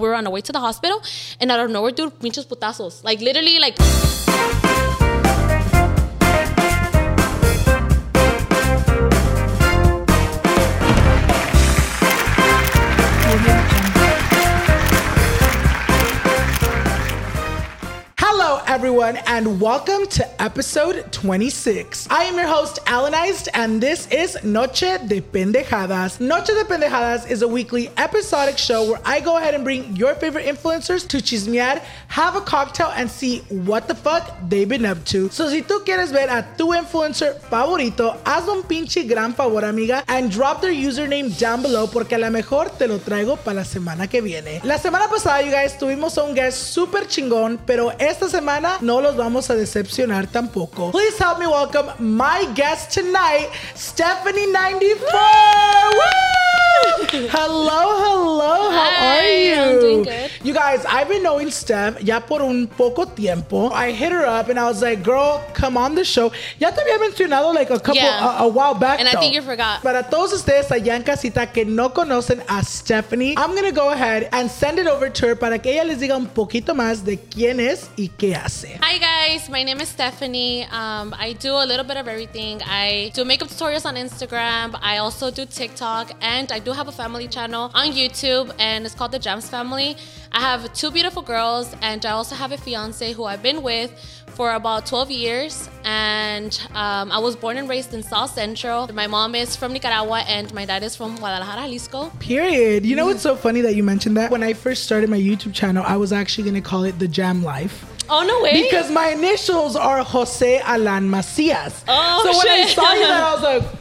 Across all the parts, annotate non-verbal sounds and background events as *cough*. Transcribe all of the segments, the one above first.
We're on our way to the hospital, and out of nowhere, dude, pinches putazos. Like, literally, like. Everyone, and welcome to episode 26. I am your host, Alanized, and this is Noche de Pendejadas. Noche de Pendejadas is a weekly episodic show where I go ahead and bring your favorite influencers to chismear, have a cocktail, and see what the fuck they've been up to. So, si tú quieres ver a tu influencer favorito, haz un pinche gran favor, amiga, and drop their username down below porque a lo mejor te lo traigo para la semana que viene. La semana pasada, you guys, tuvimos a un guest super chingón, pero esta semana no los vamos a decepcionar tampoco. Please help me welcome my guest tonight, Stephanie94. *laughs* Hello, hello. How Hi, are you? I'm doing good. You guys, I've been knowing Steph ya por un poco tiempo. I hit her up and I was like, girl, come on the show. Ya te había mencionado like a couple, Yeah. a, a while back. And I think you forgot. Para todos ustedes allá en casita que no conocen a Stephanie, I'm gonna go ahead and send it over to her para que ella les diga un poquito más de quién es y qué hace. Hi guys, my name is Stephanie. Um, I do a little bit of everything. I do makeup tutorials on Instagram. I also do TikTok, and I do have a family channel on YouTube, and it's called the Gems Family. I have two beautiful girls, and I also have a fiance who I've been with for about 12 years. And um, I was born and raised in South Central. My mom is from Nicaragua, and my dad is from Guadalajara, Jalisco. Period. You know what's so funny that you mentioned that? When I first started my YouTube channel, I was actually gonna call it the Jam Life. Oh no way! Because my initials are Jose Alan Macias. Oh, so when I shit. saw you that, I was like,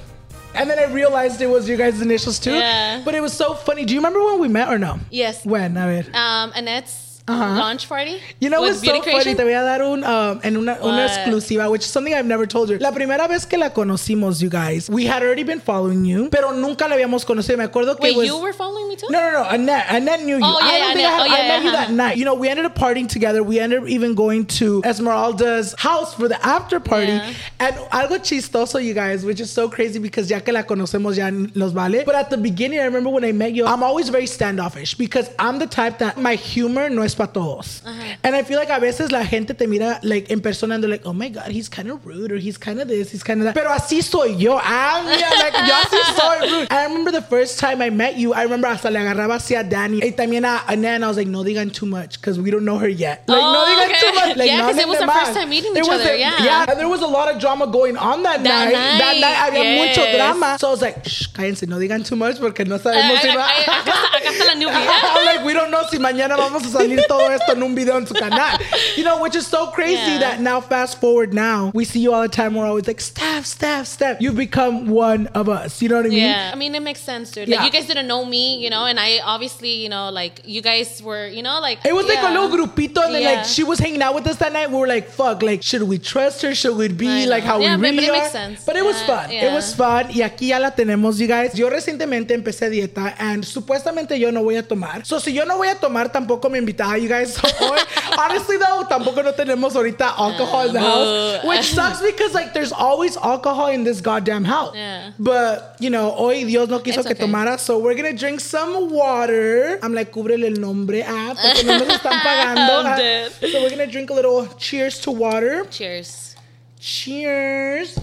and then I realized it was your guys' initials too. Yeah. But it was so funny. Do you remember when we met or no? yes. When? A ver. Um, Annette's Uh-huh. launch party. You know what's so funny? Creation? Te voy a dar un, um, en una, una exclusiva, which is something I've never told you. La primera vez que la conocimos, you guys, we had already been following you, pero nunca la habíamos conocido. Me acuerdo que Wait, was... you were following me too? No, no, no. Annette. Annette knew you. Oh, yeah, I don't yeah, think I, had, Oh, yeah, I met yeah, you that uh-huh. night. You know, we ended up partying together. We ended up even going to Esmeralda's house for the after party. Yeah. And algo chistoso, you guys, which is so crazy because ya que la conocemos ya los vale. But at the beginning, I remember when I met you, I'm always very standoffish because I'm the type that my humor no es para todos. Uh-huh. And I feel like a veces la gente te mira like en persona and they're like, oh my God, he's kind of rude or he's kind of this, he's kind of that. Pero así soy yo. I'm yeah, like, yo así *laughs* soy rude. I remember the first time I met you, I remember hasta le agarraba así a Danny y también a and I was like, no digan too much because we don't know her yet. Like, no Oh, digan okay. too much. Like, Yeah, no 'cause it was our first time meeting It each other, a- yeah. Yeah, and there was a lot of drama going on that, That night. That night, night había mucho yes. drama. So I was like, shh, cállense, no digan too much porque no sabemos si Ay, va. está- acá está la newbie. *laughs* I'm like, we don't know si mañana vamos a salir *laughs* todo esto en un video en su canal. You know, which is so crazy Yeah. that now, fast forward now, we see you all the time. We're always like, Steph, Steph, Steph. You've become one of us. You know what I mean? Yeah, I mean it makes sense, dude. Like Yeah. you guys didn't know me, you know, and I obviously, you know, like you guys were, you know, like It was like a little grupito, and then Yeah. like she was hanging out with us that night. We were like, "Fuck! Like, should we trust her? Should we be like how Yeah, we really but it are?" makes sense. But it was Yeah, fun. It was fun. Y aquí ya la tenemos, you guys. Yo recientemente empecé dieta, and supuestamente yo no voy a tomar. So si yo no voy a tomar, tampoco me invitaba, you guys. So hoy, *laughs* honestly though, tampoco no tenemos ahorita alcohol in the house, which sucks because like there's always alcohol in this goddamn house. Yeah. But you know, hoy Dios no quiso It's que okay. tomara, so we're gonna drink some water. I'm like, cúbrele el nombre, ah, porque no nos están pagando. *laughs* Ah. So we're gonna drink a little cheers to water. Cheers. Cheers.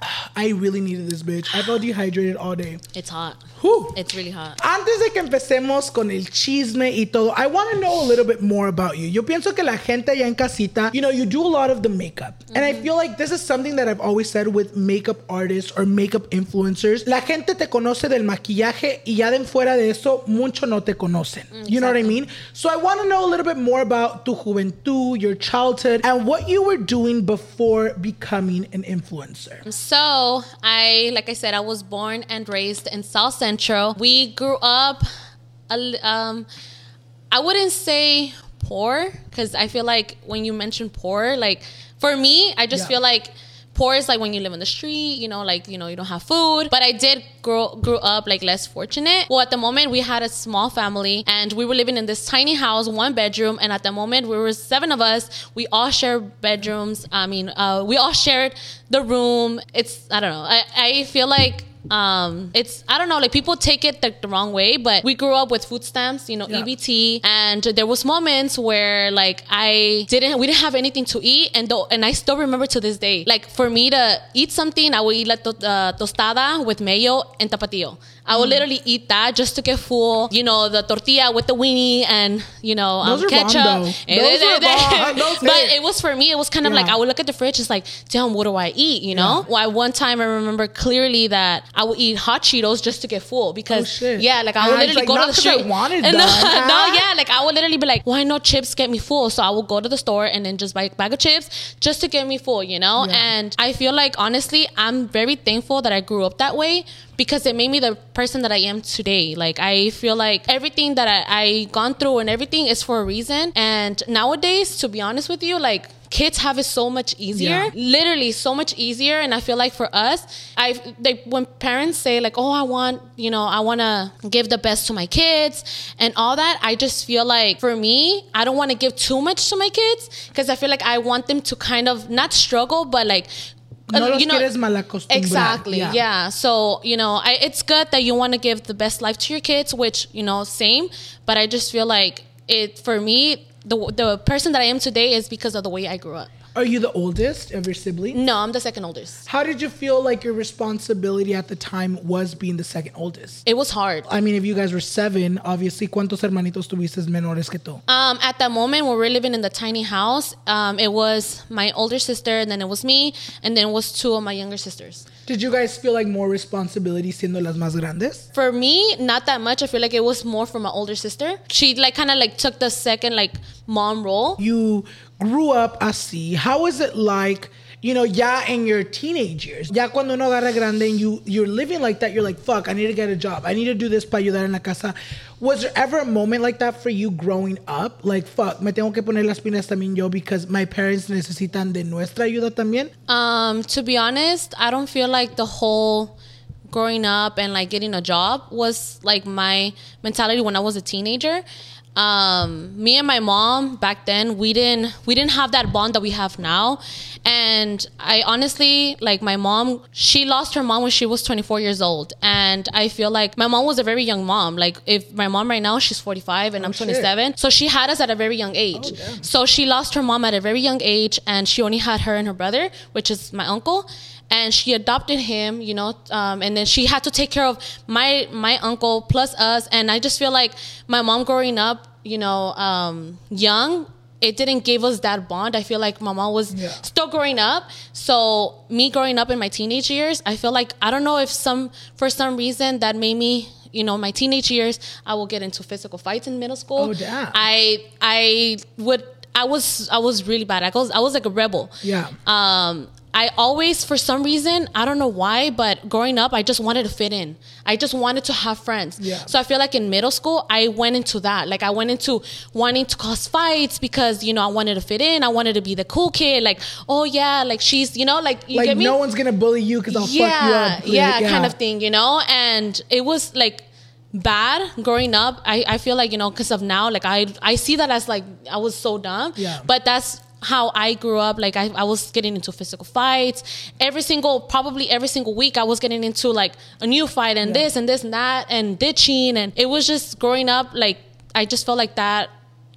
*sighs* I really needed this bitch. I felt dehydrated all day. It's hot. Whew. It's really hot. Antes de que empecemos con el chisme y todo, I want to know a little bit more about you. Yo pienso que la gente allá en casita, you know, you do a lot of the makeup. And I mm-hmm. feel like this is something that I've always said with makeup artists or makeup influencers. La gente te conoce del maquillaje y ya de fuera de eso, mucho no te conocen. Mm, you know what I mean? So I want to know a little bit more about tu juventud, your childhood, and what you were doing before becoming an influencer. So I, like I said, I was born and raised in South Central. We grew up, um, I wouldn't say poor because I feel like when you mention poor, like for me, I just Yeah. feel like poor is like when you live on the street, you know, like you know you don't have food. But I did grow grew up like less fortunate. Well, at the moment we had a small family and we were living in this tiny house, one bedroom, and at the moment we were seven of us. We all shared bedrooms. I mean, uh, we all shared the room. It's I don't know. I, I feel like um it's i don't know like people take it the, the wrong way but we grew up with food stamps you know Yeah. ebt and there was moments where like i didn't we didn't have anything to eat and though and i still remember to this day like for me to eat something i would eat like to, uh, tostada with mayo and tapatio i would literally eat that just to get full you know the tortilla with the weenie and you know um, Those bomb, ketchup though. *laughs* Those are bomb. Those but it was for me it was kind of like i would look at the fridge it's like damn what do i eat you know Yeah. well, one time i remember clearly that i would eat hot cheetos just to get full because Oh, yeah like i would it's literally like, go to the 'cause I street wanted *laughs* and no, that. *laughs* no Ah. yeah like i would literally be like why no chips get me full so i would go to the store and then just buy a bag of chips just to get me full you know Yeah. and i feel like honestly i'm very thankful that i grew up that way because it made me the person that I am today. Like I feel like everything that I, I gone through and everything is for a reason. And nowadays, to be honest with you, like kids have it so much easier, Yeah. literally so much easier. And I feel like for us, I like when parents say like, "Oh, I want you know, I want to give the best to my kids and all that." I just feel like for me, I don't want to give too much to my kids because I feel like I want them to kind of not struggle, but like. No los you know- quieres malacostumbrar. Exactly. Yeah. Yeah. So you know, I, it's good that you want to give the best life to your kids, which you know, same. But I just feel like it for me, the the person that I am today is because of the way I grew up. Are you the oldest of your siblings? No, I'm the second oldest. How did you feel like your responsibility at the time was being the second oldest? It was hard. I mean, if you guys were seven, obviously, ¿cuántos hermanitos tuviste menores que tú? Um, at that moment when we were living in the tiny house, um, it was my older sister, and then it was me, and then it was two of my younger sisters. Did you guys feel like more responsibility siendo las más grandes? For me, not that much. I feel like it was more for my older sister. She like kind of like took the second like mom role. You grew up así. How is it like, you know, ya in your teenage years? Ya cuando uno agarra grande and you, you're living like that, you're like, fuck, I need to get a job. I need to do this para ayudar en la casa. Was there ever a moment like that for you growing up? Like, fuck, me tengo que poner las pilas también yo because my parents necesitan de nuestra ayuda también? Um, to be honest, I don't feel like the whole growing up and like getting a job was like my mentality when I was a teenager. Um, me and my mom back then we didn't we didn't have that bond that we have now, and I honestly like my mom. She lost her mom when she was 24 years old, and I feel like my mom was a very young mom. Like if my mom right now she's 45 and I'm shit. 27, so she had us at a very young age. so she lost her mom at a very young age, and she only had her and her brother, which is my uncle. And she adopted him, you know, um, and then she had to take care of my my uncle plus us. And I just feel like my mom growing up, you know, um, young, it didn't give us that bond. I feel like my mom was Yeah. still growing up. So me growing up in my teenage years, I feel like I don't know if some for some reason that made me you know my teenage years I will get into physical fights in middle school. Oh, damn. I I would I was I was really bad. I was I was like a rebel. Yeah. Um I always, for some reason, I don't know why, but growing up, I just wanted to fit in. I just wanted to have friends. Yeah. So I feel like in middle school, I went into that. Like I went into wanting to cause fights because you know I wanted to fit in. I wanted to be the cool kid. Like, oh yeah, like she's you know like you like, get me no one's gonna bully you because I'll fuck you yeah, up. yeah, Like, kind of thing, you know. And it was like bad growing up. I, I feel like you know because of now, like I I see that as like I was so dumb. Yeah. But that's how I grew up. Like I, I was getting into physical fights every single probably every single week. I was getting into like a new fight and this and this and that and ditching and it was just growing up like I just felt like that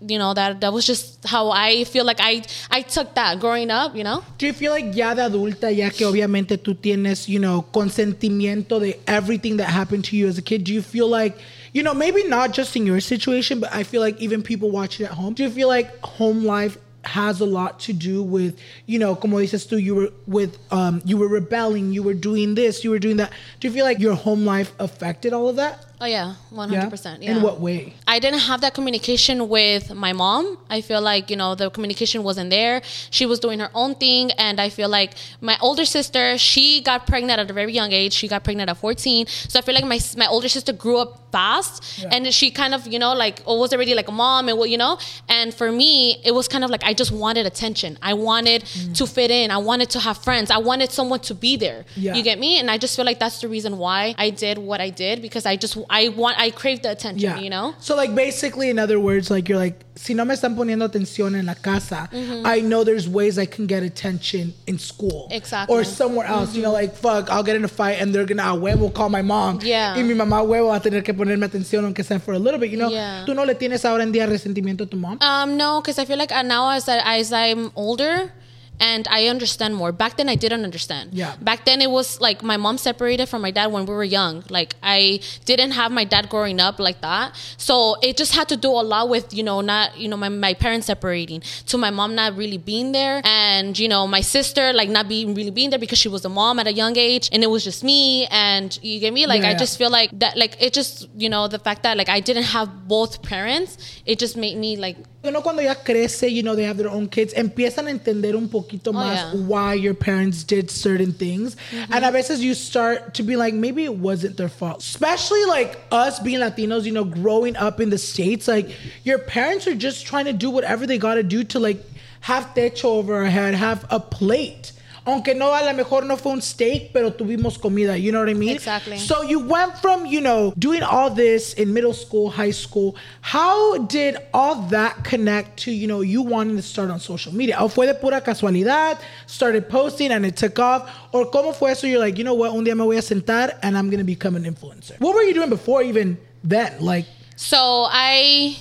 you know that that was just how I feel like I I took that growing up, you know. Do you feel like ya de adulta, ya que obviamente tú tienes, you know, consentimiento de everything that happened to you as a kid, do you feel like, you know, maybe not just in your situation, but I feel like even people watching at home, do you feel like home life has a lot to do with, you know, como dices tú, you were with, um, you were rebelling, you were doing this, you were doing that. Do you feel like your home life affected all of that? Oh yeah, one hundred percent. In what way? I didn't have that communication with my mom. I feel like you know the communication wasn't there. She was doing her own thing, and I feel like my older sister, she got pregnant at a very young age. She got pregnant at fourteen, so I feel like my my older sister grew up fast, Yeah. and she kind of you know like was already like a mom, and what you know. And for me, it was kind of like I just wanted attention. I wanted Mm. to fit in. I wanted to have friends. I wanted someone to be there. Yeah. You get me? And I just feel like that's the reason why I did what I did because I just I want I crave the attention. Yeah. You know. So like basically in other words, like you're like, si no me están poniendo atención en la casa, Mm-hmm. I know there's ways I can get attention in school. Exactly. Mm-hmm. Or somewhere else. You know, like fuck, I'll get in a fight and they're gonna a huevo call my mom. Yeah. Y mi mamá huevo va a tener que ponerme atención aunque sea for a little bit. You know, Yeah. tú no le tienes ahora en día resentimiento a tu mom. Um, no, because I feel like now as I, as I'm older and I understand more. Back then, I didn't understand. Yeah. Back then, it was like my mom separated from my dad when we were young. Like I didn't have my dad growing up like that, so it just had to do a lot with you know not you know my, my parents separating to my mom not really being there and you know my sister like not being really being there because she was a mom at a young age and it was just me and you get me like Yeah, I yeah. just feel like that like it just you know the fact that like I didn't have both parents it just made me like Uno cuando ya crece, you know, they have their own kids, empiezan a entender un poquito más Oh, yeah. Mm-hmm. why your parents did certain things. And a veces you start to be like, maybe it wasn't their fault. Especially like us being Latinos, you know, growing up in the States, like your parents are just trying to do whatever they gotta do to like have techo over our head, have a plate. Aunque no, a lo mejor no fue un steak, pero tuvimos comida. You know what I mean? Exactly. So you went from, you know, doing all this in middle school, high school. How did all that connect to, you know, you wanting to start on social media? ¿O fue de pura casualidad? Started posting and it took off? Or cómo fue eso? You're like, you know what, un día me voy a sentar and I'm going to become an influencer. What were you doing before even then? Like, So I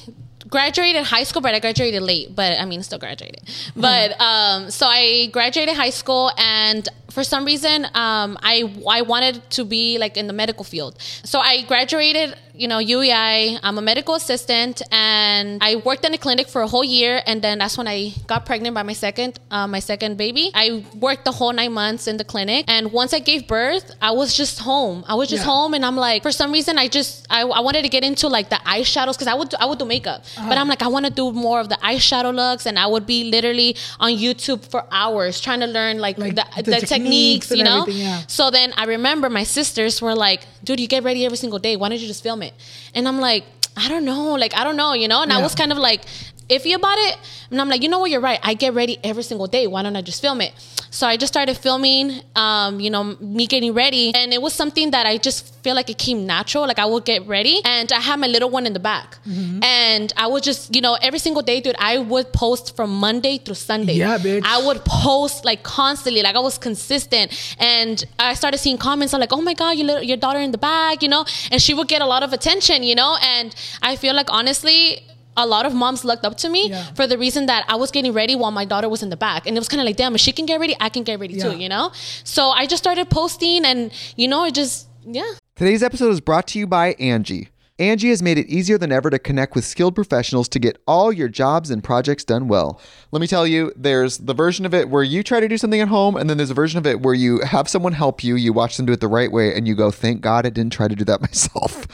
graduated high school, but I graduated late. But I mean, still graduated. But um, so I graduated high school, and for some reason, um, I I wanted to be like in the medical field. So I graduated, you know, UEI. I'm a medical assistant, and I worked in a clinic for a whole year, and then that's when I got pregnant by my second uh, my second baby. I worked the whole nine months in the clinic, and once I gave birth, I was just home. I was just Yeah. home, and I'm like, for some reason, I just I, I wanted to get into like the eyeshadows because I would do, I would do makeup, Uh-huh. but I'm like I want to do more of the eyeshadow looks, and I would be literally on YouTube for hours trying to learn like, Like the, the the, techniques techniques, you know. yeah. So then I remember my sisters were like, "Dude, you get ready every single day. Why don't you just film it?" And I'm like, "I don't know, like I don't know, you know." And I was kind of like iffy about it, and I'm like, "You know what? You're right. I get ready every single day. Why don't I just film it?" So I just started filming, um, you know, me getting ready, and it was something that I just feel like it came natural. Like I would get ready, and I had my little one in the back, Mm-hmm. and I would just, you know, every single day, dude, I would post from Monday through Sunday. Yeah, bitch. I would post like constantly, like I was consistent, and I started seeing comments of like, "Oh my god, your little, your daughter in the back, you know, and she would get a lot of attention, you know, and I feel like honestly. A lot of moms looked up to me Yeah. for the reason that I was getting ready while my daughter was in the back. And it was kind of like, damn, if she can get ready, I can get ready Yeah. too, you know? So I just started posting and, you know, it just, yeah. Today's episode is brought to you by Angi. Angi has made it easier than ever to connect with skilled professionals to get all your jobs and projects done well. Let me tell you, there's the version of it where you try to do something at home, and then there's a version of it where you have someone help you, you watch them do it the right way, and you go, thank God I didn't try to do that *laughs* myself.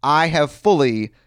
I have fully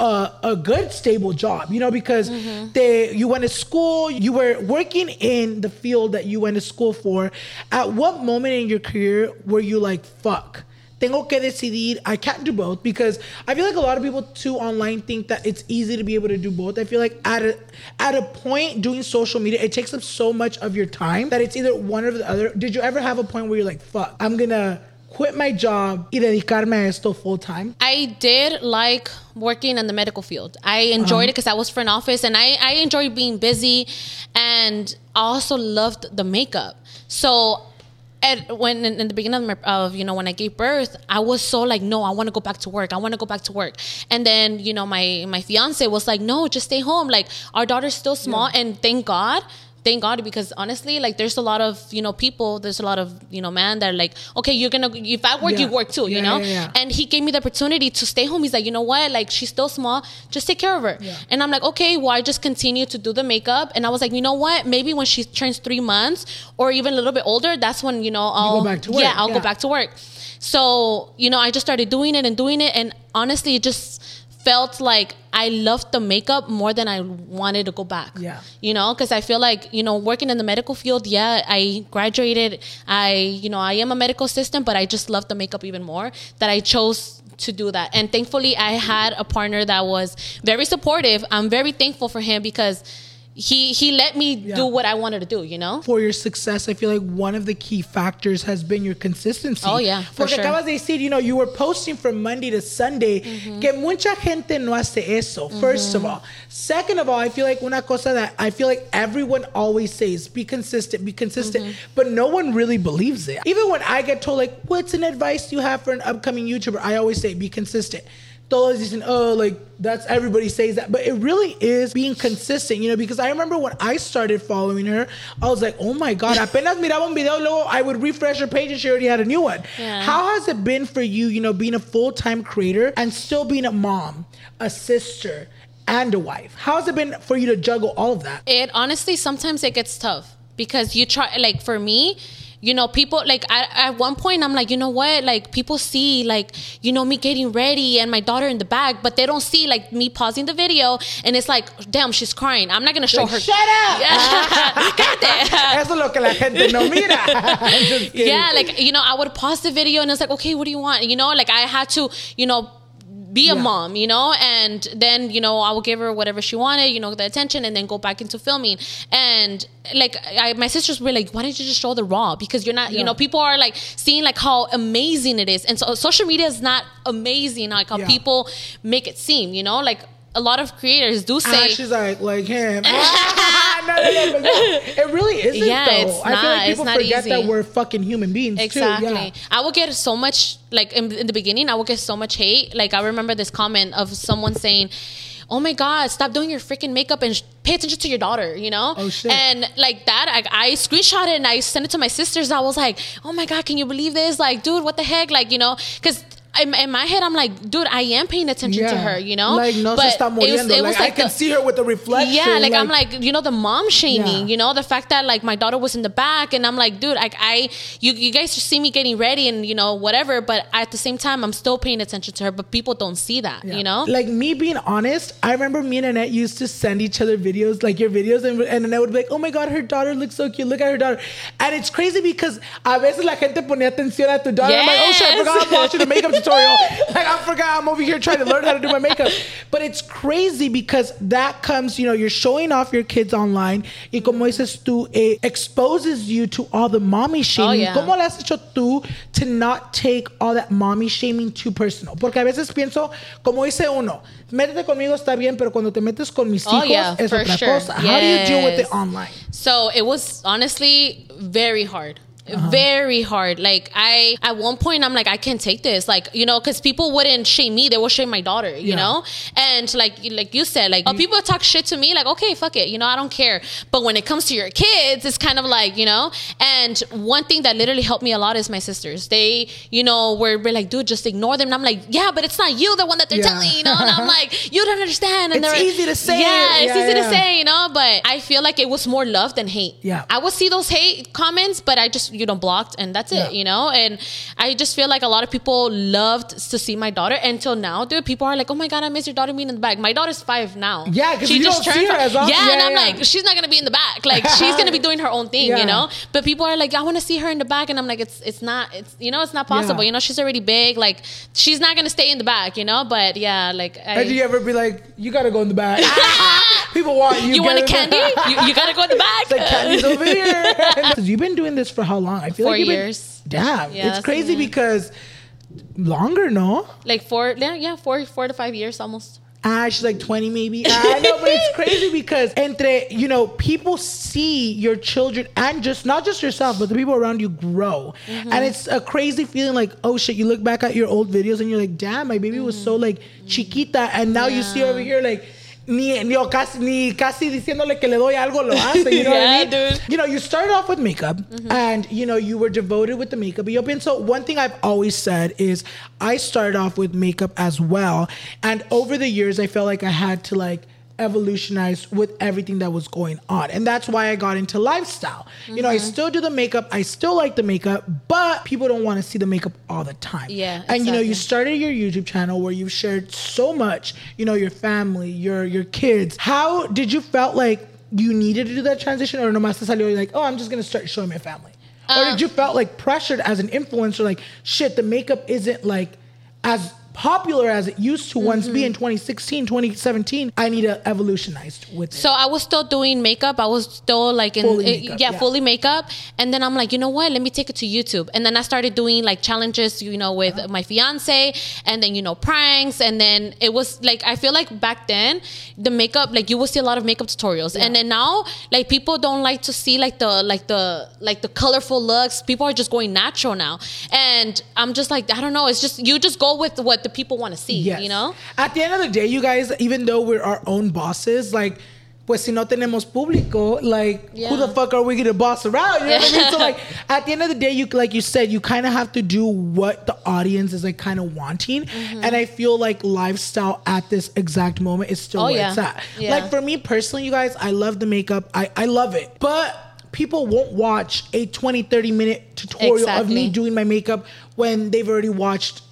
a, a good stable job, you know, because mm-hmm. they, you went to school, you were working in the field that you went to school for. At what moment in your career were you like, fuck? Tengo que decidir. I can't do both because I feel like a lot of people too online think that it's easy to be able to do both. I feel like at a at a point doing social media, it takes up so much of your time that it's either one or the other. Did you ever have a point where you're like, fuck, I'm gonna quit my job y dedicarme a esto full time? I did like working in the medical field. I enjoyed it uh-huh. because I was front office and I, I enjoyed being busy and I also loved the makeup. So at, when in, the beginning of, my, of you know when I gave birth, I was so like no, I want to go back to work. I want to go back to work. And then you know my my fiance was like no, just stay home. Like our daughter's still small, and thank God thank God because honestly, like there's a lot of you know people, there's a lot of you know man that are like, okay, you're gonna if I work, Yeah. you work too, Yeah, you know. yeah. And he gave me the opportunity to stay home. He's like, you know what, like she's still small, just take care of her. And I'm like, okay, well I just continue to do the makeup. And I was like, you know what, maybe when she turns three months or even a little bit older, that's when you know I'll go back to work, Yeah, I'll go back to work. So you know, I just started doing it and doing it, and honestly, it just felt like I loved the makeup more than I wanted to go back. Yeah. You know, because I feel like, you know, working in the medical field, yeah, I graduated. I, you know, I am a medical assistant, but I just love the makeup even more that I chose to do that. And thankfully, I had a partner that was very supportive. I'm very thankful for him because he he let me do what I wanted to do, you know? for your success, I feel like one of the key factors has been your consistency. Oh, yeah, for Porque sure. acabas de decir, you know, you were posting from Monday to Sunday, Mm-hmm. que mucha gente no hace eso, first of all. Second of all, I feel like una cosa that I feel like everyone always says, be consistent, be consistent, Mm-hmm. but no one really believes it. Even when I get told, like, what's an advice you have for an upcoming YouTuber? I always say, be consistent. Todos dicen, oh, like, that's everybody says that. But it really is being consistent, you know, because I remember when I started following her, I was like, oh my God, apenas *laughs* miraba un video, luego I would refresh her page and she already had a new one. Yeah. How has it been for you, you know, being a full time creator and still being a mom, a sister, and a wife? How has it been for you to juggle all of that? it honestly sometimes it gets tough because you try like for me you know people like I, at one point i'm like you know what like people see like you know me getting ready and my daughter in the back but they don't see like me pausing the video and it's like damn she's crying i'm not gonna show Like, her shut up! yeah. *laughs* Cállate. *laughs* Eso es lo que la gente no mira. *laughs* I'm just kidding. yeah like you know i would pause the video and it's like okay what do you want you know like i had to you know be a Yeah. mom you know? And then you know i would give her whatever she wanted you know the attention and then go back into filming. And like I, my sisters were like why didn't you just show the raw? Because you're not you know people are like seeing like how amazing it is. And so social media is not amazing like how Yeah. people make it seem you know? Like a lot of creators do say Ah, she's like, like him. *laughs* Ah, no, no, no, yeah, *laughs* it really isn't Yeah, though. it's I feel not- like people forget that we're fucking human beings Exactly. too. Yeah. I would get so much like in, in the beginning. I would get so much hate. Like I remember this comment of someone saying. Oh my God! Stop doing your freaking makeup and sh- pay attention to your daughter. You know. Oh, shit. And like that, I, I screenshot it and I sent it to my sisters. I was like, "Oh my God! Can you believe this? Like, dude, what the heck? Like, you know, because." In, in my head, I'm like, dude, I am paying attention to her, you know. Like no But se está it was- muriendo. it was like, I can the- see her with the reflection. yeah, like, I'm like, you know, the mom shaming, Yeah. you know, the fact that like my daughter was in the back and I'm like, dude, like I you you guys just see me getting ready and you know, whatever, but at the same time I'm still paying attention to her, but people don't see that, you know? Like me being honest, I remember me and Annette used to send each other videos, like your videos, and, and Annette would be like, oh my God, her daughter looks so cute. Look at her daughter. And it's crazy because a veces la gente ponía atención a tu daughter. I'm like, oh shit, I forgot I'm watching a makeup *laughs* tutorial. Like, I forgot I'm over here trying to learn how to do my makeup. But it's crazy because that comes, you know, you're showing off your kids online. Y como dices tú, it exposes you to all the mommy oh, shaming. yeah. ¿Cómo le has hecho tú to not take all that mommy shaming too personal? Porque a veces pienso, como dice uno, métete conmigo está bien, pero cuando te metes con mis Oh, hijos yeah, es otra sure. cosa. How do you deal with it online? So it was honestly very hard. Uh-huh. very hard. Like I, at one point, I'm like, I can't take this. Like you know, because people wouldn't shame me; they will shame my daughter. You Yeah. know, and like like you said, like mm-hmm. people talk shit to me, like okay, fuck it, you know, I don't care. But when it comes to your kids, it's kind of like you know. And one thing that literally helped me a lot is my sisters. They, you know, were, were like, dude, just ignore them. And I'm like, yeah, but it's not you, the one that they're Yeah. telling, you know. And I'm like, *laughs* you don't understand. And It's they're It's easy to say Yeah, it. it's Yeah, easy to say, you know. But I feel like it was more love than hate. Yeah. I would see those hate comments, but I just you know blocked, and that's Yeah. it, you know. And I just feel like a lot of people loved to see my daughter until now, dude. People are like, oh my god, I miss your daughter being in the back. My daughter's five now. Yeah, 'cause you don't see her as often. Yeah, and I'm yeah. like, she's not gonna be in the back. Like she's gonna be doing her own thing, Yeah. you know. But people are like, I want to see her in the back, and I'm like, it's it's not, it's you know, it's not possible. Yeah. You know, she's already big. Like she's not gonna stay in the back, you know. But yeah, like I, do you ever be like, you gotta go in the back? *laughs* People want you. you want a get in the candy? you, you gotta go in the back. It's like candy's over here. *laughs* *laughs* You've been doing this for how long? I feel Four like been- years. Damn, Yeah, it's crazy because longer, no? like four, yeah, yeah, four, four to five years almost. Ah, she's like 20 maybe. I know, but it's *laughs* crazy because entre, you know, people see your children and just not just yourself, but the people around you grow. Mm-hmm. And it's a crazy feeling like, oh shit, you look back at your old videos and you're like, damn, my baby was so like chiquita. And now you see Mm-hmm. Over here like ni, ni, ni casi diciéndole que le doy algo lo hace. You know what I *laughs* Yeah, mean? dude. You know, you started off with makeup mm-hmm. and, you know, you were devoted with the makeup. Yo pienso, one thing I've always said is I started off with makeup as well. And over the years, I felt like I had to like evolutionize with everything that was going on. And that's why I got into lifestyle. You know, I still do the makeup. I still like the makeup, but people don't want to see the makeup all the time. Yeah, And you know, you started your YouTube channel where you've shared so much, you know, your family, your your kids. How did you felt like you needed to do that transition or nomás te salió like, oh, I'm just gonna start showing my family? or Um, did you felt like pressured as an influencer, like shit, the makeup isn't like as popular as it used to once Mm-hmm. be in 2016, 2017. I need to evolutionized with it. So I was still doing makeup. I was still like in Fully eh, makeup, yeah, yeah. fully makeup. And then I'm like, you know what? Let me take it to YouTube. And then I started doing like challenges, you know, with Uh-huh. my fiance, and then you know pranks. And then it was like I feel like back then the makeup, like you will see a lot of makeup tutorials. And then now, like people don't like to see like the like the like the colorful looks. People are just going natural now. And I'm just like, I don't know. It's just you just go with what the people want to see. Yes. You know. At the end of the day, you guys, even though we're our own bosses, like, pues si no tenemos público, like, who the fuck are we gonna boss around? You know what I mean? So, *laughs* like, at the end of the day, you, like you said, you kind of have to do what the audience is, like, kind of wanting. Mm-hmm. And I feel like lifestyle at this exact moment is still Oh, where yeah. it's at. Yeah. Like, for me personally, you guys, I love the makeup. I, I love it. But people won't watch a 20, 30 minute tutorial of me doing my makeup when they've already watched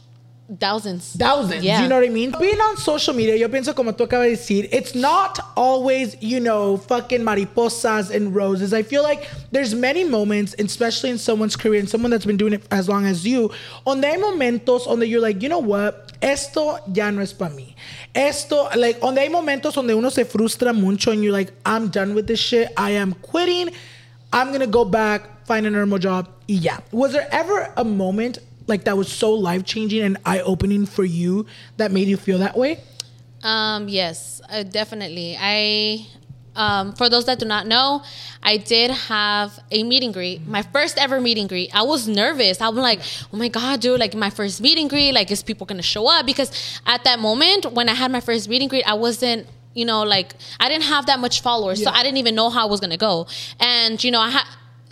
Thousands. thousands. Yeah. You know what I mean? Being on social media, yo pienso como tú acabas de decir, it's not always, you know, fucking mariposas and roses. I feel like there's many moments, especially in someone's career and someone that's been doing it as long as you, donde hay momentos donde you're like, you know what? Esto ya no es para mí. Esto, like, donde hay momentos donde uno se frustra mucho and you're like, I'm done with this shit. I am quitting. I'm gonna go back, find a normal job. Yeah. Was there ever a moment like that was so life changing and eye opening for you that made you feel that way? Um, yes, uh, definitely. I, um, for those that do not know, I did have a meet and greet, my first ever meet and greet. I was nervous. I'm like, oh my God, dude, like my first meet and greet, like, is people gonna show up? Because at that moment, when I had my first meet and greet, I wasn't, you know, like, I didn't have that much followers. So I didn't even know how I was gonna go. And, you know, I had,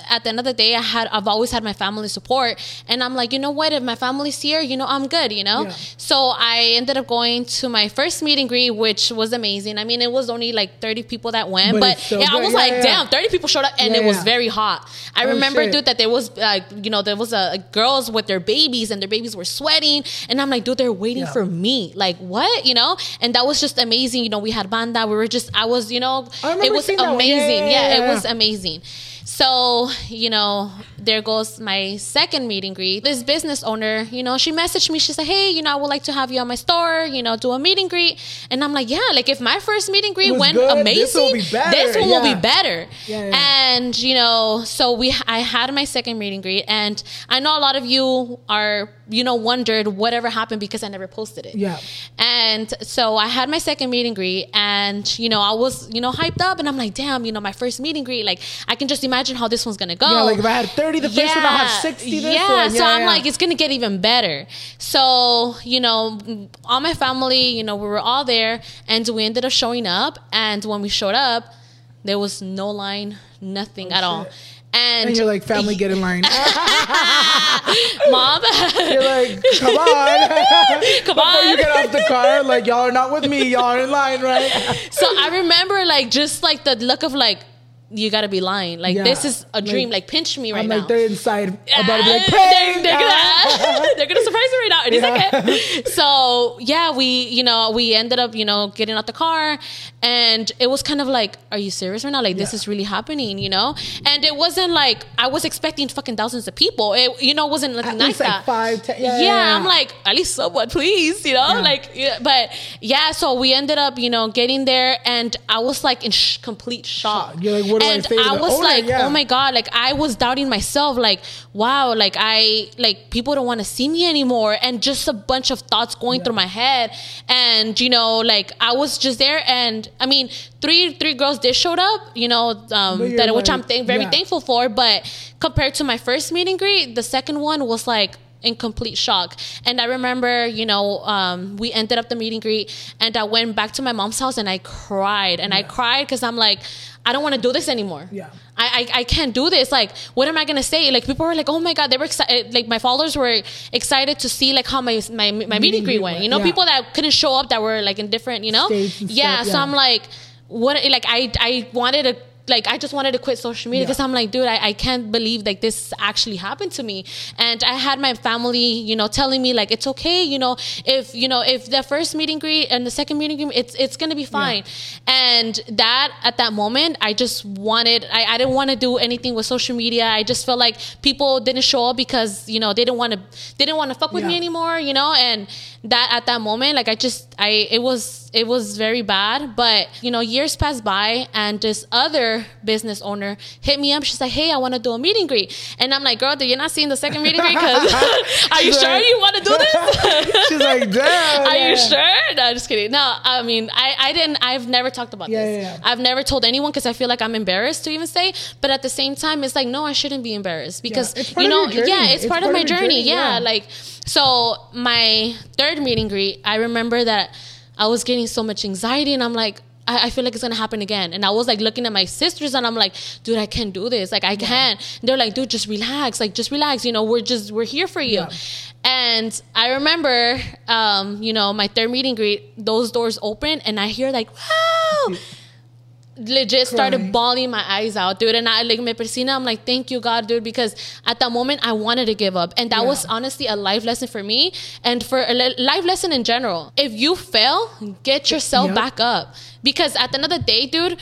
at the end of the day, I had I've always had my family support, and I'm like, you know what? If my family's here, you know, I'm good. You know. Yeah. So I ended up going to my first meet and greet, which was amazing. I mean, it was only like 30 people that went, But but, so yeah, I was Yeah, like, yeah. damn, 30 people showed up, and it was very hot. I Oh, remember, shit. dude, that there was like, you know, there was a, girls with their babies, and their babies were sweating, and I'm like, dude, they're waiting for me. Like, what? You know? And that was just amazing. You know, we had banda. We were just, I was, you know, it was seeing that. Yeah, amazing. yeah, it was amazing. So, you know, there goes my second meet and greet. This business owner, you know, she messaged me. She said, Hey, you know, I would like to have you on my store, you know, do a meet and greet. And I'm like, Yeah, like if my first meet and greet went good, amazing, this will be this one will be better. Yeah, yeah. And, you know, so we I had my second meet and greet. And I know a lot of you are, you know, wondered whatever happened because I never posted it. Yeah. And so I had my second meet and greet, and you know, I was, you know, hyped up, and I'm like, damn, you know, my first meet and greet, like I can just imagine imagine how this one's gonna go. Yeah, like if I had 30 the first one, I'll have 60 this yeah. one. So Yeah, I'm yeah. like, it's gonna get even better. So you know, all my family, you know, we were all there, and we ended up showing up. And when we showed up, there was no line, nothing oh, at all. And, And you're like, family, get in line. *laughs* mom, You're like, come on. *laughs* come Before on. you get off the car, like, y'all are not with me. Y'all are in line, right? so I remember like just like the look of like you gotta be lying. Like Yeah. this is a dream. Like, Like, pinch me right I'm now. *laughs* like, they're inside about to be like, they're, they're gonna, *laughs* they're gonna surprise me right now. And Yeah. he's *laughs* like, so yeah, we, you know, we ended up, you know, getting out the car and it was kind of like, are you serious right now? Like this is really happening, you know? And it wasn't like, I was expecting fucking thousands of people. It, you know, wasn't nothing like that. five, ten. Yeah, yeah, yeah, yeah. I'm like, at least someone, please, you know, Yeah. like, yeah, but yeah, so we ended up, you know, getting there, and I was like in sh- complete shock. You're like, what and I was owner? like, Yeah. oh my god, like I was doubting myself, like, wow, like I, like people don't want to see me anymore, and just a bunch of thoughts going through my head, and you know, like I was just there, and I mean, three three girls did showed up, you know, um, But you're which I'm th- very yeah. thankful for, but compared to my first meet and greet, the second one was like in complete shock. And I remember, you know, um, we ended up the meet and greet, and I went back to my mom's house and I cried, and I cried because I'm like, I don't want to do this anymore. Yeah. I, I, I can't do this. Like, what am I gonna say? Like, people were like, "Oh my god!" They were excited. Like, my followers were excited to see like how my my, my meet and greet went. You know, yeah. people that couldn't show up that were like in different, you know, States and yeah. So. I'm like, what? Like, I I wanted to. Like I just wanted to quit social media Yeah. because I'm like, dude, I, I can't believe like this actually happened to me. And I had my family, you know, telling me like it's okay, you know, if you know, if the first meeting greet and the second meeting greet, it's it's gonna be fine. And that at that moment, I just wanted I, I didn't want to do anything with social media. I just felt like people didn't show up because, you know, they didn't want to they didn't want to fuck with me anymore, you know, and that at that moment, like I just I it was it was very bad. But you know, years passed by and this other business owner hit me up. She's like, Hey, I want to do a meet and greet. And I'm like, girl, do you not seeing the second meet and greet? Because *laughs* *laughs* are you She's sure you want to do this? *laughs* She's like, damn. Are yeah. you sure? No, just kidding. No, I mean, I, I didn't, I've never talked about Yeah, this. yeah, yeah. I've never told anyone because I feel like I'm embarrassed to even say. But at the same time, it's like, no, I shouldn't be embarrassed because, It's you know, yeah, it's, part, of my journey. Yeah. yeah. Like, so my third meet and greet, I remember that I was getting so much anxiety and I'm like, I, I feel like it's gonna happen again. And I was like looking at my sisters and I'm like, dude, I can't do this. Like I can't. And they're like, dude, just relax. Like just relax. You know, we're just we're here for you. Yeah. And I remember, um, you know, my third meeting greet, those doors open and I hear like, wow. *laughs* Legit started Crying. bawling my eyes out, dude. And I like me persina, I'm like, thank you, God, dude, because at that moment I wanted to give up. And that Yeah. was honestly a life lesson for me and for a life lesson in general. If you fail, get yourself Yep. back up. Because at the end of the day, dude,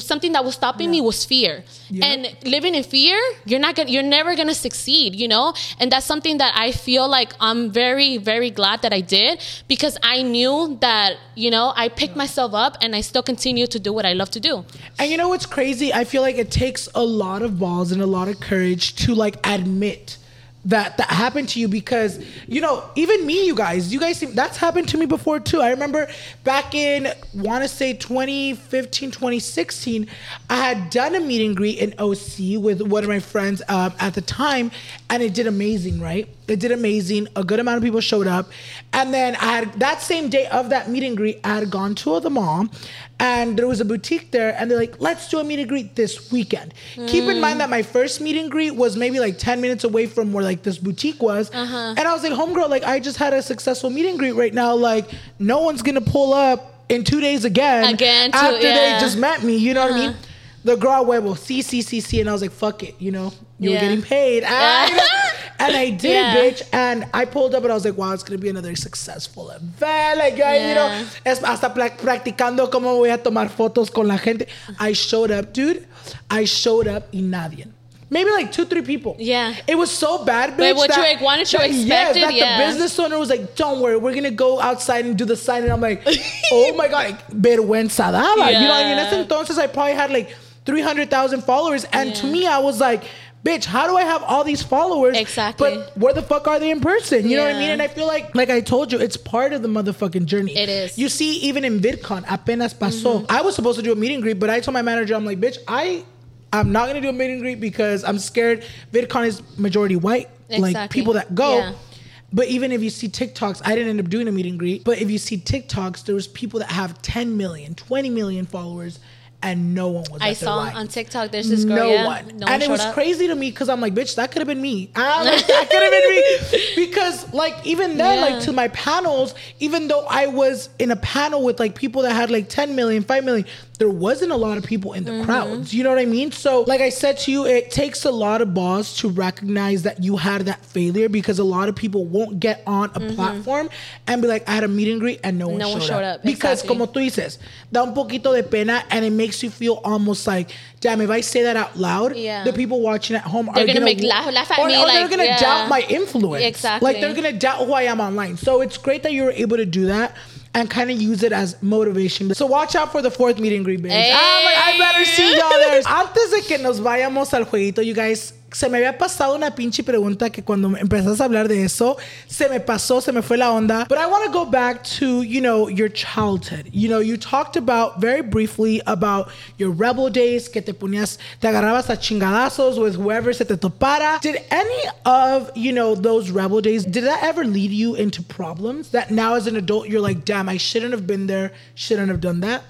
something that was stopping me was fear. Yep. And living in fear, you're not gonna you're never gonna succeed, you know? And that's something that I feel like I'm very, very glad that I did because I knew that, you know, I picked myself up and I still continue to do what I love to do. And you know what's crazy? I feel like it takes a lot of balls and a lot of courage to like admit that that happened to you because you know even me you guys you guys that's happened to me before too. I remember back in want to say 2015 2016 i had done a meet and greet in oc with one of my friends um, at the time and it did amazing right it did amazing. A good amount of people showed up. And then i had that same day of that meet and greet i had gone to the mall and there was a boutique there and they're like let's do a meet and greet this weekend. Keep in mind that my first meet and greet was maybe like 10 minutes away from where like this boutique was. Uh-huh. and i was like homegirl like i just had a successful meet and greet right now. Like no one's gonna pull up in two days again Again, too, after they just met me. You know what i mean? Uh-huh. the girl huevo c c c c and i was like fuck it you know? You Yeah. were getting paid. *laughs* Ah? And i did Yeah. bitch and i pulled up and i was like wow it's gonna be another successful event like I, you know Yeah. es hasta practicando cómo voy a tomar fotos con la gente. I showed up, dude. I showed up y nadie. Maybe like two, three people. Yeah. It was so bad, bitch. But what you, that- like, wanted to expect it, that yeah. the business owner was like, "Don't worry, we're gonna go outside and do the sign." And I'm like, *laughs* "Oh my god, like, vergüenza daba." You know, I mean, Yeah. ese entonces I probably had like three hundred thousand followers, and to me, I was like. Bitch, how do I have all these followers? Exactly. But where the fuck are they in person? You know what I mean? And I feel like, like I told you, it's part of the motherfucking journey. It is. You see, even in VidCon, apenas pasó. Mm-hmm. I was supposed to do a meet and greet, but I told my manager, I'm like, bitch, I I'm not gonna do a meet and greet because I'm scared. VidCon is majority white, like people that go. Yeah. But even if you see TikToks, I didn't end up doing a meet and greet. But if you see TikToks, there was people that have 10 million, 20 million followers, and no one was. I saw on TikTok. There's this girl. no yeah, one. No and it was up. crazy to me because I'm like, bitch, that could have been me. I'm ah, *laughs* like, that could have been me. Because like even then, Yeah. like to my panels, even though I was in a panel with like people that had like 10 million, 5 million, there wasn't a lot of people in the Mm-hmm. crowds. You know what I mean? So like I said to you, it takes a lot of balls to recognize that you had that failure because a lot of people won't get on a platform and be like, I had a meet and greet and no one, Mm-hmm. No one showed, showed up. up. Because Exactly. como tú dices, da un poquito de pena and it makes you feel almost like, damn, if I say that out loud, Yeah. the people watching at home They're are gonna gonna, make laugh- laugh at or, me, or they're gonna yeah. doubt my influence. Exactly. Like they're gonna doubt who I am online. So it's great that you were able to do that and kind of use it as motivation. So watch out for the fourth meet and greet, bitch. I'm like, I better see y'all there. Antes de que nos vayamos al jueguito, you guys. Se me había pasado una pinche pregunta que cuando empezás a hablar de eso, se me pasó, se me fue la onda. But I want to go back to, you know, your childhood. You know, you talked about very briefly about your rebel days, que te ponías, te agarrabas a chingadazos with whoever se te topara. Did any of, you know, those rebel days, did that ever lead you into problems that now as an adult you're like, damn, I shouldn't have been there, shouldn't have done that?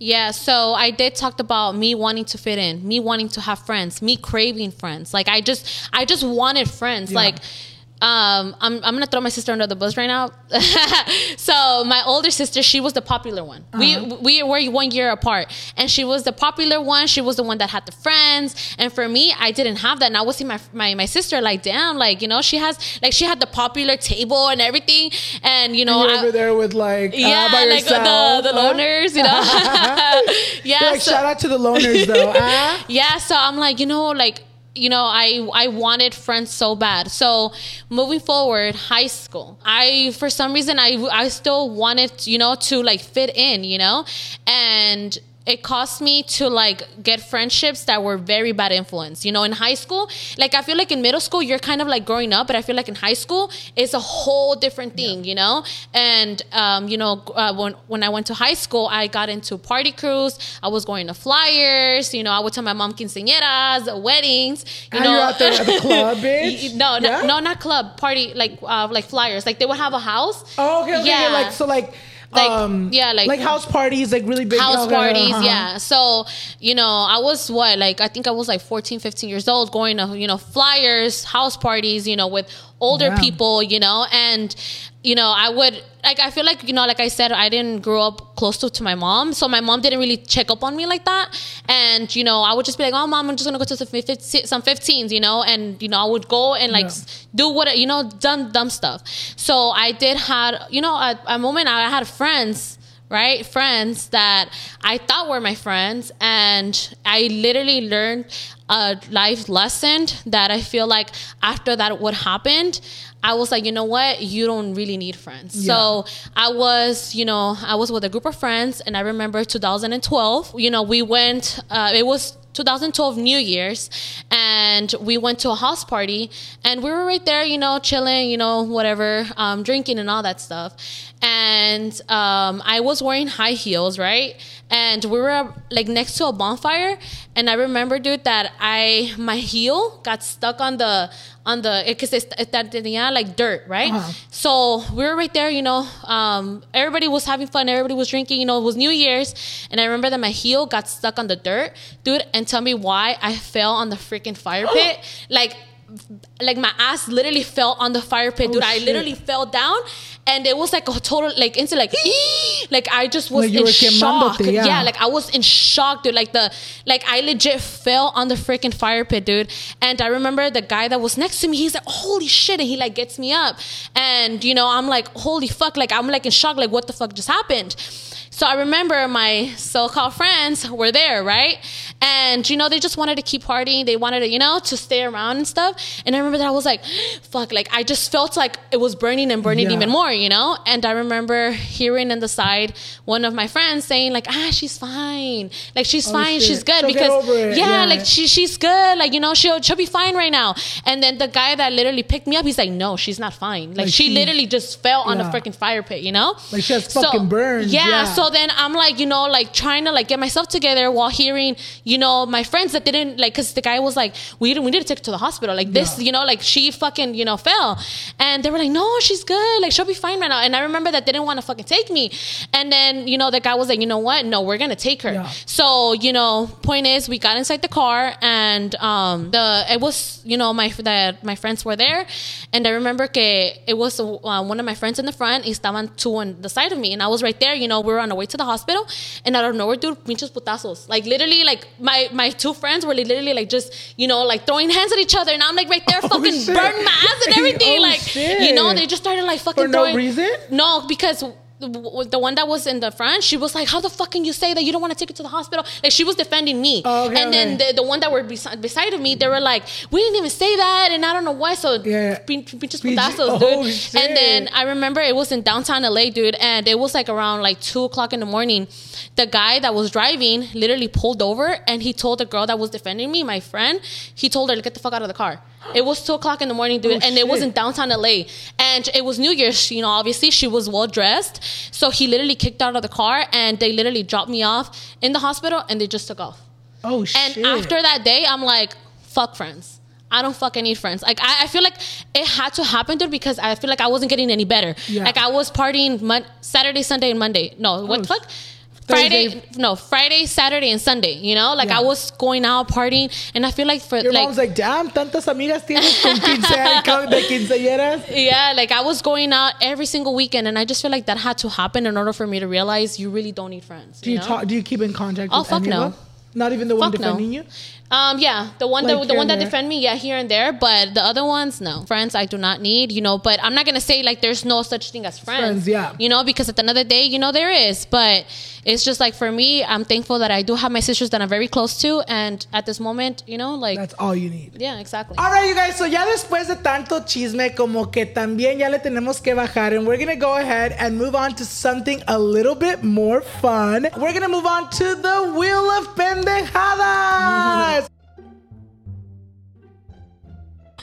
Yeah, so I did talk about me wanting to fit in, me wanting to have friends, me craving friends. Like I just I just wanted friends. Yeah. Like um I'm I'm gonna throw my sister under the bus right now. *laughs* so my older sister, she was the popular one. Uh-huh. We we were one year apart. And she was the popular one. She was the one that had the friends. And for me, I didn't have that. And I would see my my, my sister like, damn, like, you know, she has like she had the popular table and everything. And you know, You're I- over there with like, yeah, uh, by like yourself, the, the loners, you know. *laughs* *laughs* yeah, like, so- shout out to the loners though. huh? yeah. So I'm like, you know, like you know, I I wanted friends so bad. So moving forward, high school, I for some reason I I still wanted you know to like fit in, you know, and it caused me to like get friendships that were very bad influence. You know, in high school, like I feel like in middle school you're kind of like growing up, but I feel like in high school it's a whole different thing. You know, and um, you know uh, when when I went to high school, I got into party crews. I was going to flyers. You know, I would tell my mom quinceañeras, weddings. You And know, you're out there at the club, *laughs* bitch? no, no, Yeah? no, not club party. Like uh, like flyers. Like they would have a house. Oh, okay, okay, yeah. like so, like, Like, um, yeah, like- like house parties, like really big house parties uh-huh. yeah so you know i was what like i think i was like 14 15 years old going to you know flyers house parties you know with older Yeah. people you know and you know i would like i feel like you know like i said i didn't grow up close to, to my mom so my mom didn't really check up on me like that and you know i would just be like oh mom i'm just gonna go to some 15, some 15s you know and you know i would go and like Yeah. do what you know dumb dumb stuff so i did had you know at a moment i had friends right? Friends that I thought were my friends. And I literally learned a life lesson that I feel like after that, what happened, I was like, you know what? You don't really need friends. So I was, you know, I was with a group of friends, and I remember 2012, you know, we went, uh, it was 2012 New Year's, and we went to a house party, and we were right there, you know, chilling, you know, whatever, um, drinking and all that stuff. And um, I was wearing high heels, right? And we were like next to a bonfire, and I remember, dude, that I my heel got stuck on the on the because it's that tenía like dirt, right? Uh-huh. So we were right there, you know. Um, everybody was having fun, everybody was drinking, you know. It was New Year's, and I remember that my heel got stuck on the dirt, dude. And tell me why I fell on the freaking fire *gasps* pit, like. Like my ass literally fell on the fire pit, dude. I literally fell down, and it was like a total like into like, *gasps* *gasps* like I just was Like in shock. yeah. yeah, like I was in shock, dude. Like the like I legit fell on the freaking fire pit, dude. And I remember the guy that was next to me, he's like, Holy shit, and he like gets me up. And you know, I'm like, holy fuck, like I'm like in shock, like what the fuck just happened? So I remember my so-called friends were there, right? And you know, they just wanted to keep partying. They wanted to, you know, to stay around and stuff. And I remember that I was like, fuck, like I just felt like it was burning and burning Yeah. even more, you know? And I remember hearing in the side one of my friends saying, like, ah, she's fine. Like she's fine, Oh, shit. she's good. She'll because yeah, Yeah. like she she's good. Like, you know, she'll she'll be fine right now. And then the guy that literally picked me up, he's like, No, she's not fine. Like, Like, she, she- literally just fell on Yeah. the freaking fire pit, you know? Like, she has fucking burns, yeah. So then I'm like, you know, like trying to like get myself together while hearing, you know, my friends that didn't like, cause the guy was like, we didn't, we need to take her to the hospital. Like this, Yeah. you know, like she fucking, you know, fell, and they were like, no, she's good. Like she'll be fine right now. And I remember that they didn't want to fucking take me. And then you know, the guy was like, you know what? No, we're gonna take her. Yeah. So you know, point is, we got inside the car, and um, the it was you know my that my friends were there, and I remember que it was uh, one of my friends in the front, estaban two on the side of me, and I was right there. You know, we were on our way to the hospital, and out of nowhere, dude, pinches putazos. Like literally, like my my two friends were literally like just you know like throwing hands at each other, and I'm like right there, *laughs* oh, fucking shit. burning my ass and everything. *laughs* Oh, like you know, they just started like fucking For no throwing. reason? No, because the the one that was in the front, she was like, "How the fuck can you say that you don't want to take it to the hospital?" Like she was defending me, Oh, okay, and then okay. the, the one that were beside, beside of me, they were like, "We didn't even say that," and I don't know why. So Yeah. Pinche- putazos, oh, dude. shit. And then I remember it was in downtown LA, dude, and it was like around like two o'clock in the morning. The guy that was driving literally pulled over, and he told the girl that was defending me, my friend, he told her to get the fuck out of the car. It was two o'clock in the morning, dude, Oh, and it was in downtown LA. And it was New Year's, you know, obviously she was well dressed. So he literally kicked out of the car and they literally dropped me off in the hospital and they just took off. Oh shit. And after that day, I'm like, fuck friends. I don't fucking need friends. Like I, I feel like it had to happen, dude, because I feel like I wasn't getting any better. Yeah. Like I was partying mon- Saturday, Sunday, and Monday. No, what oh, the fuck? Friday, Thursday. no, Friday, Saturday, and Sunday. You know, like Yeah. I was going out partying, and I feel like for Your like mom's like, damn, tantas amigas tienes con *laughs* quince, de quinceañeras. Yeah, like I was going out every single weekend, and I just feel like that had to happen in order for me to realize you really don't need friends. Do you know? talk? Do you keep in contact? Oh, with fuck no. Not even the one Fuck no. defending you. Um, yeah, the one Like that the one that defend me, yeah, here and there, but the other ones, no. Friends, I do not need, you know. But I'm not gonna say like there's no such thing as friends, Friends, yeah. You know, because at the end of the day, you know, there is. But it's just like for me, I'm thankful that I do have my sisters that I'm very close to, and at this moment, you know, like That's all you need. yeah, exactly. All right, you guys. So ya después de tanto chisme, como que también ya le tenemos que bajar, and we're gonna go ahead and move on to something a little bit more fun. We're gonna move on to the wheel of pendejadas.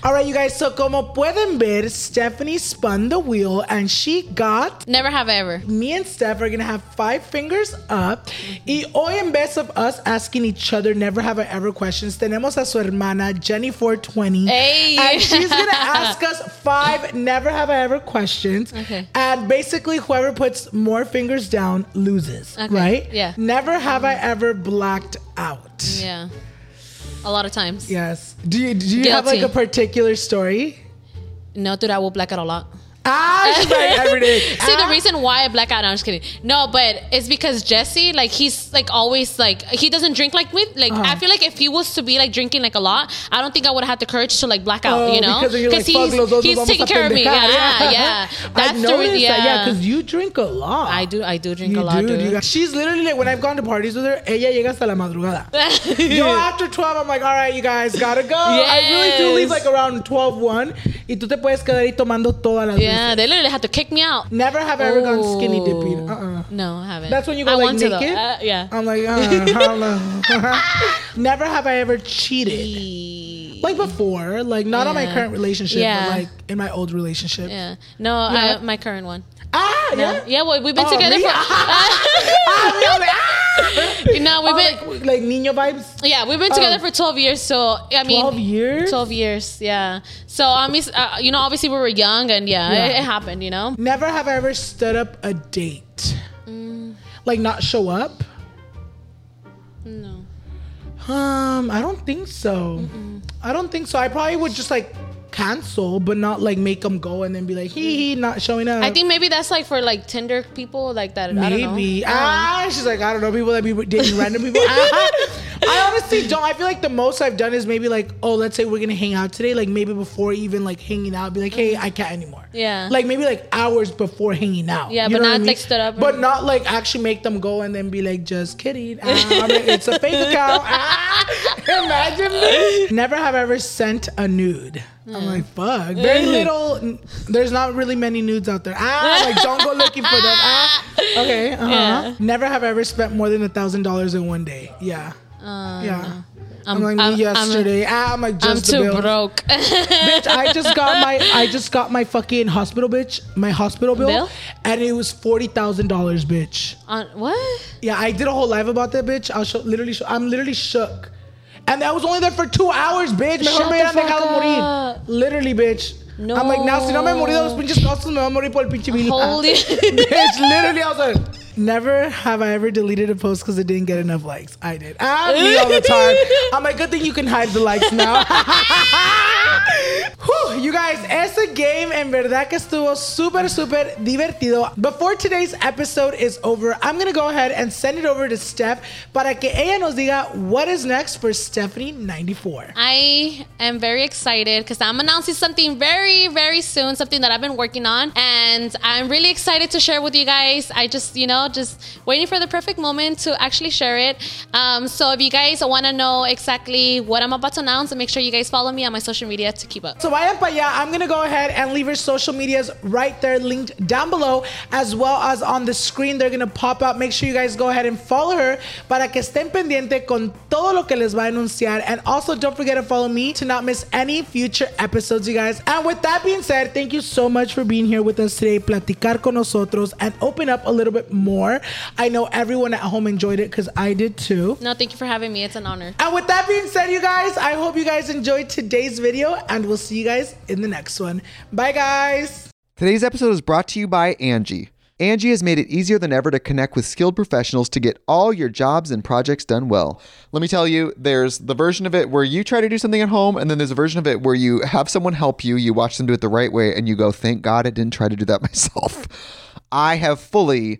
All right, you guys. So como pueden ver, Stephanie spun the wheel, and she got Never have I ever. me and Steph are gonna have five fingers up. Y hoy, en vez of us asking each other never have I ever questions, tenemos a su hermana Jenny420. Hey. And she's gonna *laughs* ask us five never have I ever questions. Okay. And basically, whoever puts more fingers down loses. Okay. Right? Yeah. Never have I ever blacked out. Yeah, a lot of times. Yes. Do you do you have like a particular story? No, dude, I will black out a lot. Ah, *laughs* she's like every day. See Ah. the reason why I black out. No, I'm just kidding. No, but it's because Jesse, like, he's like always like he doesn't drink like me. Like, Uh-huh. I feel like if he was to be like drinking like a lot, I don't think I would have had the courage to like black out. Oh, you know, because like, he's los dos nos he's taking care of me. pendejar. Yeah, yeah. *laughs* That's the reason. yeah, Yeah, because you drink a lot. I do. I do drink You a lot, do, dude. She's literally like when I've gone to parties with her, ella llega hasta la madrugada. *laughs* Yo after 12, I'm like, all right, you guys gotta go. I really do leave like around 12, 1. Y tú te puedes quedar ahí tomando todas las yeah, they literally had to kick me out. Never have I ever gone skinny dipping. Uh-uh. No, I haven't. That's when you go I like want to, though. naked? Uh, yeah. I'm like, uh, I don't know. Never have I ever cheated. Like before, like not on my current relationship, Yeah. but like in my old relationship. Yeah. No, Yeah. I, my current one. Ah, No. yeah. Yeah, well, we've been Oh, together me? for. *laughs* Ah, ah! *laughs* *laughs* no, we've Oh, been. like, like niño vibes. Yeah, we've been together Oh. for 12 years. So, I mean, 12 years? 12 years, yeah. So, I mean, uh, you know, obviously we were young and yeah, Yeah. It, it happened, you know? Never have I ever stood up a date. Mm. Like not show up. No. Um, I don't think so. I don't think so. I probably would just like cancel, but not like make them go and then be like, hee hee, not showing up. I think maybe that's like for like Tinder people, like that. I. Maybe. I know. Ah, she's like, I don't know, people that be dating random people. *laughs* Ah. I honestly don't. I feel like the most I've done is maybe like, oh, let's say we're gonna hang out today. Like maybe before even like hanging out, be like, hey, I can't anymore. Yeah. Like maybe like hours before hanging out. Yeah, You but not, I like, stood up But not like actually make them go and then be like, just kidding. *laughs* Ah, like, it's a fake account. Ah, *laughs* imagine me. Never have ever sent a nude. I'm like, fuck. Very little. There's not really many nudes out there. Ah, like don't go *laughs* looking for them. Ah, okay. Uh-huh. Yeah. Never have I ever spent more than a thousand dollars in one day. Yeah. Uh, yeah. I'm, like me yesterday. I'm, like I'm just the too bills. broke. *laughs* bitch, I just got my I just got my fucking hospital bitch, my hospital bill, Bill? and it was forty thousand dollars, bitch. On what? Yeah, I did a whole live about that, bitch. I'll show, literally, show, I'm literally shook, and I was only there for two hours, bitch. Mejor Shut me the hubieran fuck dejado morir. up. Literally, bitch. No. I'm like, now si no me he morido los pinches costos, me va a morir por el pinche bill. Holy- *laughs* bitch, literally, I was like. Never have I ever deleted a post because it didn't get enough likes. I did. Ah, me all the time. I'm like, good thing you can hide the likes now. *laughs* Whew, you guys, ese game en verdad que estuvo súper, súper divertido. Before today's episode is over, I'm to go ahead and send it over to Steph para que ella nos diga what is next for Stephanieee94. I am very excited because I'm announcing something very, very soon, something that I've been working on. And I'm really excited to share with you guys. I just, you know, just waiting for the perfect moment to actually share it. Um, so if you guys want to know exactly what I'm about to announce, make sure you guys follow me on my social media to keep up. So vayan para allá. I'm gonna go ahead and leave her social medias right there linked down below, as well as on the screen. They're gonna pop up. Make sure you guys go ahead and follow her para que estén pendiente con todo lo que les va a anunciar. And also don't forget to follow me to not miss any future episodes, you guys. And with that being said, thank you so much for being here with us today, platicar con nosotros, and open up a little bit more. I know everyone at home enjoyed it because I did too. No, thank you for having me. It's an honor. And with that being said, you guys, I hope you guys enjoyed today's video, and we'll see you guys in the next one. Bye, guys. Today's episode is brought to you by Angi. Angi has made it easier than ever to connect with skilled professionals to get all your jobs and projects done well. Let me tell you, there's the version of it where you try to do something at home, and then there's a version of it where you have someone help you, you watch them do it the right way, and you go, thank God I didn't try to do that *laughs* myself. I have fully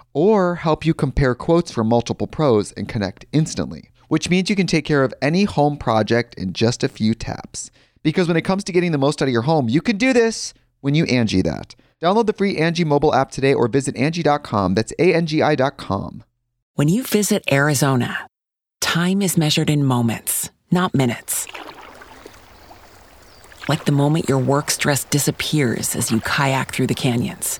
or help you compare quotes from multiple pros and connect instantly, which means you can take care of any home project in just a few taps. Because when it comes to getting the most out of your home, you can do this when you Angi that. Download the free Angi mobile app today or visit Angi.com. That's A-N-G-I dot com. When you visit Arizona, time is measured in moments, not minutes. Like the moment your work stress disappears as you kayak through the canyons.